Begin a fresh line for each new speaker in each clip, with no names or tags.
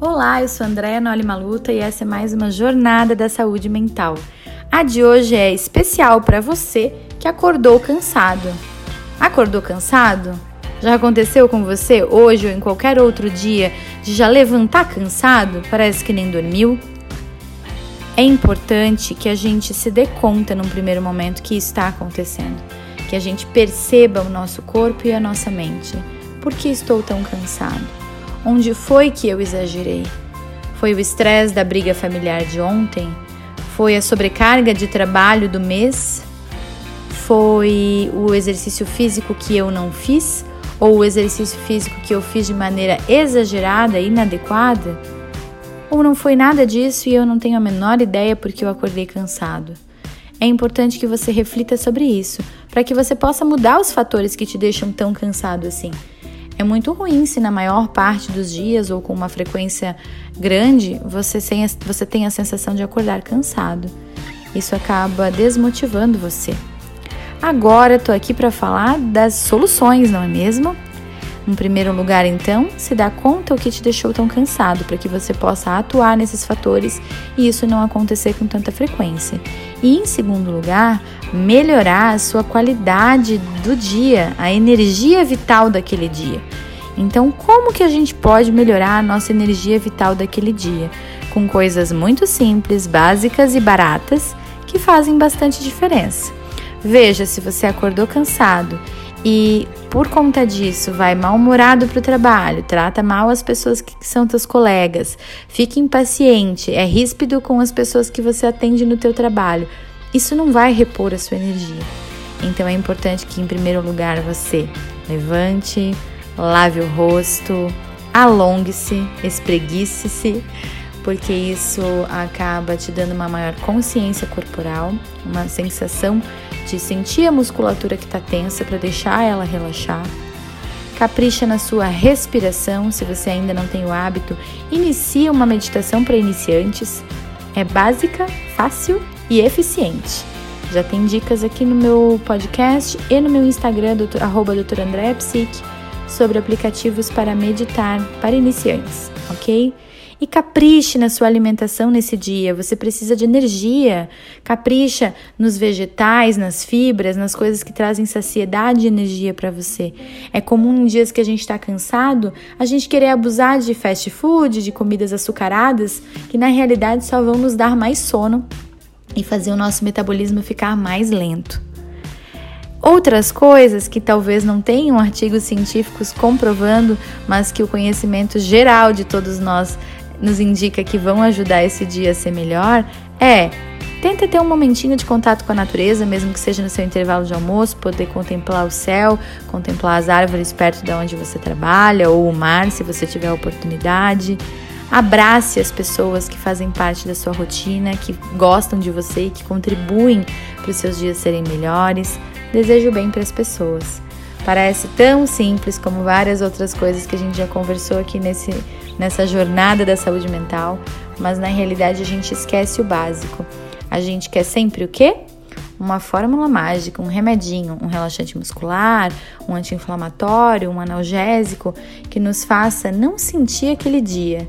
Olá, eu sou Andréa Noli Maluta e essa é mais uma jornada da saúde mental. A de hoje é especial para você que acordou cansado. Acordou cansado? Já aconteceu com você hoje ou em qualquer outro dia de já levantar cansado? Parece que nem dormiu? É importante que a gente se dê conta num primeiro momento que está acontecendo, que a gente perceba o nosso corpo e a nossa mente. Por que estou tão cansado? Onde foi que eu exagerei? Foi o estresse da briga familiar de ontem? Foi a sobrecarga de trabalho do mês? Foi o exercício físico que eu não fiz? Ou o exercício físico que eu fiz de maneira exagerada, inadequada? Ou não foi nada disso e eu não tenho a menor ideia porque eu acordei cansado? É importante que você reflita sobre isso, para que você possa mudar os fatores que te deixam tão cansado assim. É muito ruim se na maior parte dos dias ou com uma frequência grande você, tem, você tem a sensação de acordar cansado. Isso acaba desmotivando você. Agora estou aqui para falar das soluções, não é mesmo? Em primeiro lugar, então, se dá conta o que te deixou tão cansado, para que você possa atuar nesses fatores e isso não acontecer com tanta frequência. E em segundo lugar, melhorar a sua qualidade do dia, a energia vital daquele dia. Então, como que a gente pode melhorar a nossa energia vital daquele dia? Com coisas muito simples, básicas e baratas que fazem bastante diferença. Veja se você acordou cansado e por conta disso vai mal-humorado para o trabalho, trata mal as pessoas que são teus colegas, fica impaciente, é ríspido com as pessoas que você atende no teu trabalho, isso não vai repor a sua energia. Então é importante que em primeiro lugar você levante, lave o rosto, alongue-se, espreguice-se, porque isso acaba te dando uma maior consciência corporal, uma sensação sentir a musculatura que está tensa para deixar ela relaxar. Capricha na sua respiração, se você ainda não tem o hábito, inicia uma meditação para iniciantes. É básica, fácil e eficiente. Já tem dicas aqui no meu podcast e no meu Instagram, arroba sobre aplicativos para meditar para iniciantes, ok? E capriche na sua alimentação nesse dia. Você precisa de energia. Capricha nos vegetais, nas fibras, nas coisas que trazem saciedade e energia para você. É comum em dias que a gente está cansado, a gente querer abusar de fast food, de comidas açucaradas, que na realidade só vão nos dar mais sono e fazer o nosso metabolismo ficar mais lento. Outras coisas que talvez não tenham artigos científicos comprovando, mas que o conhecimento geral de todos nós nos indica que vão ajudar esse dia a ser melhor, é Tenta ter um momentinho de contato com a natureza, mesmo que seja no seu intervalo de almoço, poder contemplar o céu, contemplar as árvores perto de onde você trabalha, ou o mar, se você tiver a oportunidade. Abrace as pessoas que fazem parte da sua rotina, que gostam de você e que contribuem para os seus dias serem melhores. Desejo bem para as pessoas. Parece tão simples como várias outras coisas que a gente já conversou aqui nesse, nessa jornada da saúde mental, mas na realidade a gente esquece o básico. A gente quer sempre o quê? Uma fórmula mágica, um remedinho, um relaxante muscular, um anti-inflamatório, um analgésico que nos faça não sentir aquele dia.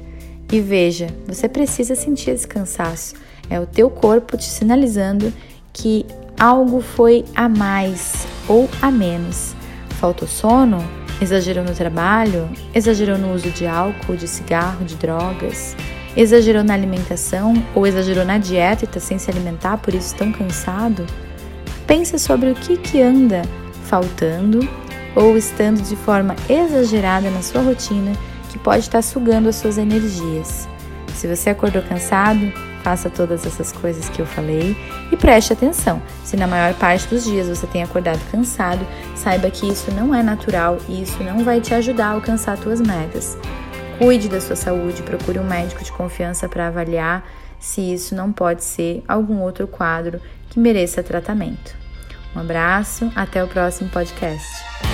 E veja, você precisa sentir esse cansaço. É o teu corpo te sinalizando que algo foi a mais ou a menos. Faltou sono? Exagerou no trabalho? Exagerou no uso de álcool, de cigarro, de drogas? Exagerou na alimentação ou exagerou na dieta e está sem se alimentar, por isso tão cansado? Pensa sobre o que, que anda faltando ou estando de forma exagerada na sua rotina que pode estar sugando as suas energias. Se você acordou cansado, faça todas essas coisas que eu falei e preste atenção. Se na maior parte dos dias você tem acordado cansado, saiba que isso não é natural e isso não vai te ajudar a alcançar suas metas. Cuide da sua saúde, procure um médico de confiança para avaliar se isso não pode ser algum outro quadro que mereça tratamento. Um abraço, até o próximo podcast.